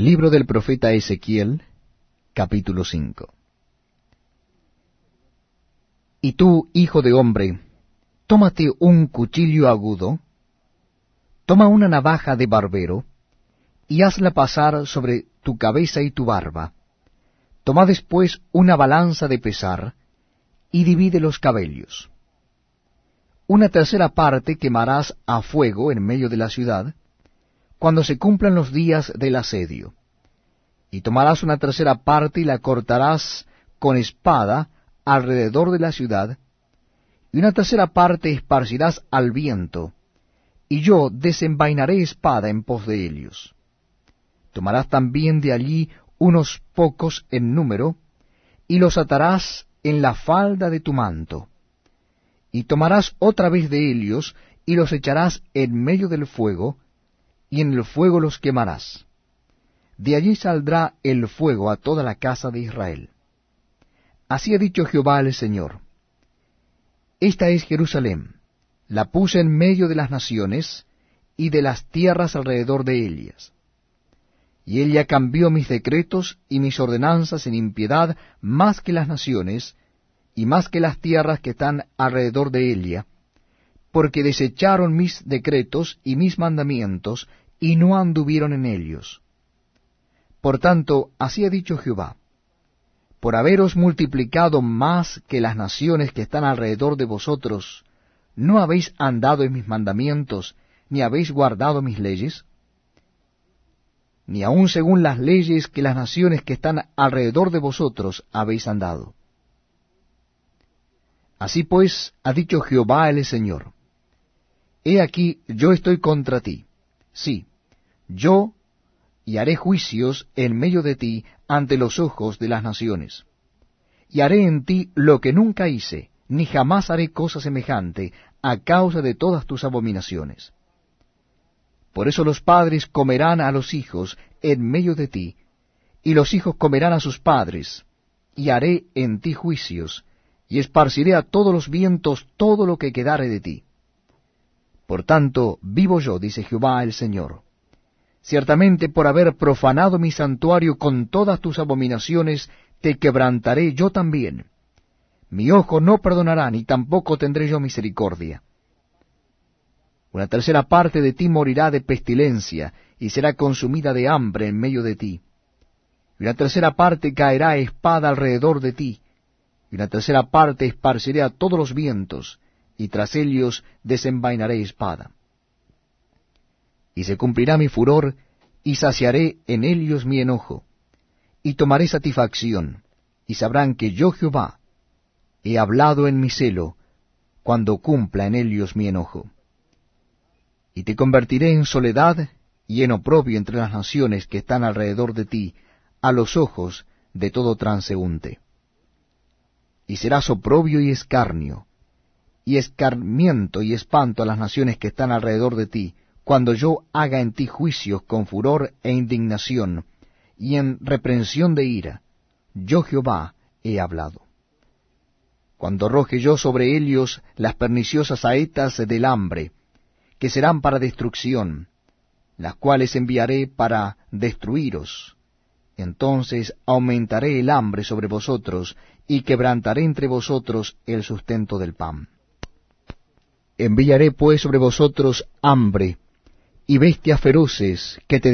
Libro del profeta Ezequiel, capítulo 5 Y tú, hijo de hombre, tómate un cuchillo agudo, toma una navaja de barbero, y hazla pasar sobre tu cabeza y tu barba. Toma después una balanza de pesar, y divide los cabellos. Una tercera parte quemarás a fuego en medio de la ciudad, cuando se cumplan los días del asedio. Y tomarás una tercera parte y la cortarás con espada alrededor de la ciudad, y una tercera parte esparcirás al viento, y yo desenvainaré espada en pos de ellos. Tomarás también de allí unos pocos en número, y los atarás en la falda de tu manto. Y tomarás otra vez de ellos, y los echarás en medio del fuego, y en el fuego los quemarás. De allí saldrá el fuego a toda la casa de Israel. Así ha dicho Jehová el Señor. Esta es Jerusalén, la puse en medio de las naciones y de las tierras alrededor de ellas. Y ella cambió mis decretos y mis ordenanzas en impiedad más que las naciones, y más que las tierras que están alrededor de ella, porque desecharon mis decretos y mis mandamientos, y no anduvieron en ellos. Por tanto, así ha dicho Jehová, por haberos multiplicado más que las naciones que están alrededor de vosotros, ¿no habéis andado en mis mandamientos, ni habéis guardado mis leyes? Ni aun según las leyes que las naciones que están alrededor de vosotros habéis andado. Así pues ha dicho Jehová el Señor, He aquí yo estoy contra ti, sí, yo y haré juicios en medio de ti ante los ojos de las naciones. Y haré en ti lo que nunca hice, ni jamás haré cosa semejante a causa de todas tus abominaciones. Por eso los padres comerán a los hijos en medio de ti, y los hijos comerán a sus padres, y haré en ti juicios, y esparciré a todos los vientos todo lo que quedare de ti. Por tanto, vivo yo, dice Jehová el Señor Ciertamente por haber profanado mi santuario con todas tus abominaciones, te quebrantaré yo también. Mi ojo no perdonará, ni tampoco tendré yo misericordia. Una tercera parte de ti morirá de pestilencia, y será consumida de hambre en medio de ti. Y una tercera parte caerá espada alrededor de ti, y una tercera parte esparciré a todos los vientos, y tras ellos desenvainaré espada y se cumplirá mi furor, y saciaré en ellos mi enojo, y tomaré satisfacción, y sabrán que yo Jehová he hablado en mi celo, cuando cumpla en ellos mi enojo. Y te convertiré en soledad y en oprobio entre las naciones que están alrededor de ti, a los ojos de todo transeúnte. Y serás oprobio y escarnio, y escarmiento y espanto a las naciones que están alrededor de ti, cuando yo haga en ti juicios con furor e indignación, y en reprensión de ira, yo Jehová he hablado. Cuando arroje yo sobre ellos las perniciosas saetas del hambre, que serán para destrucción, las cuales enviaré para destruiros, entonces aumentaré el hambre sobre vosotros, y quebrantaré entre vosotros el sustento del pan. Enviaré pues sobre vosotros hambre, y bestias feroces que te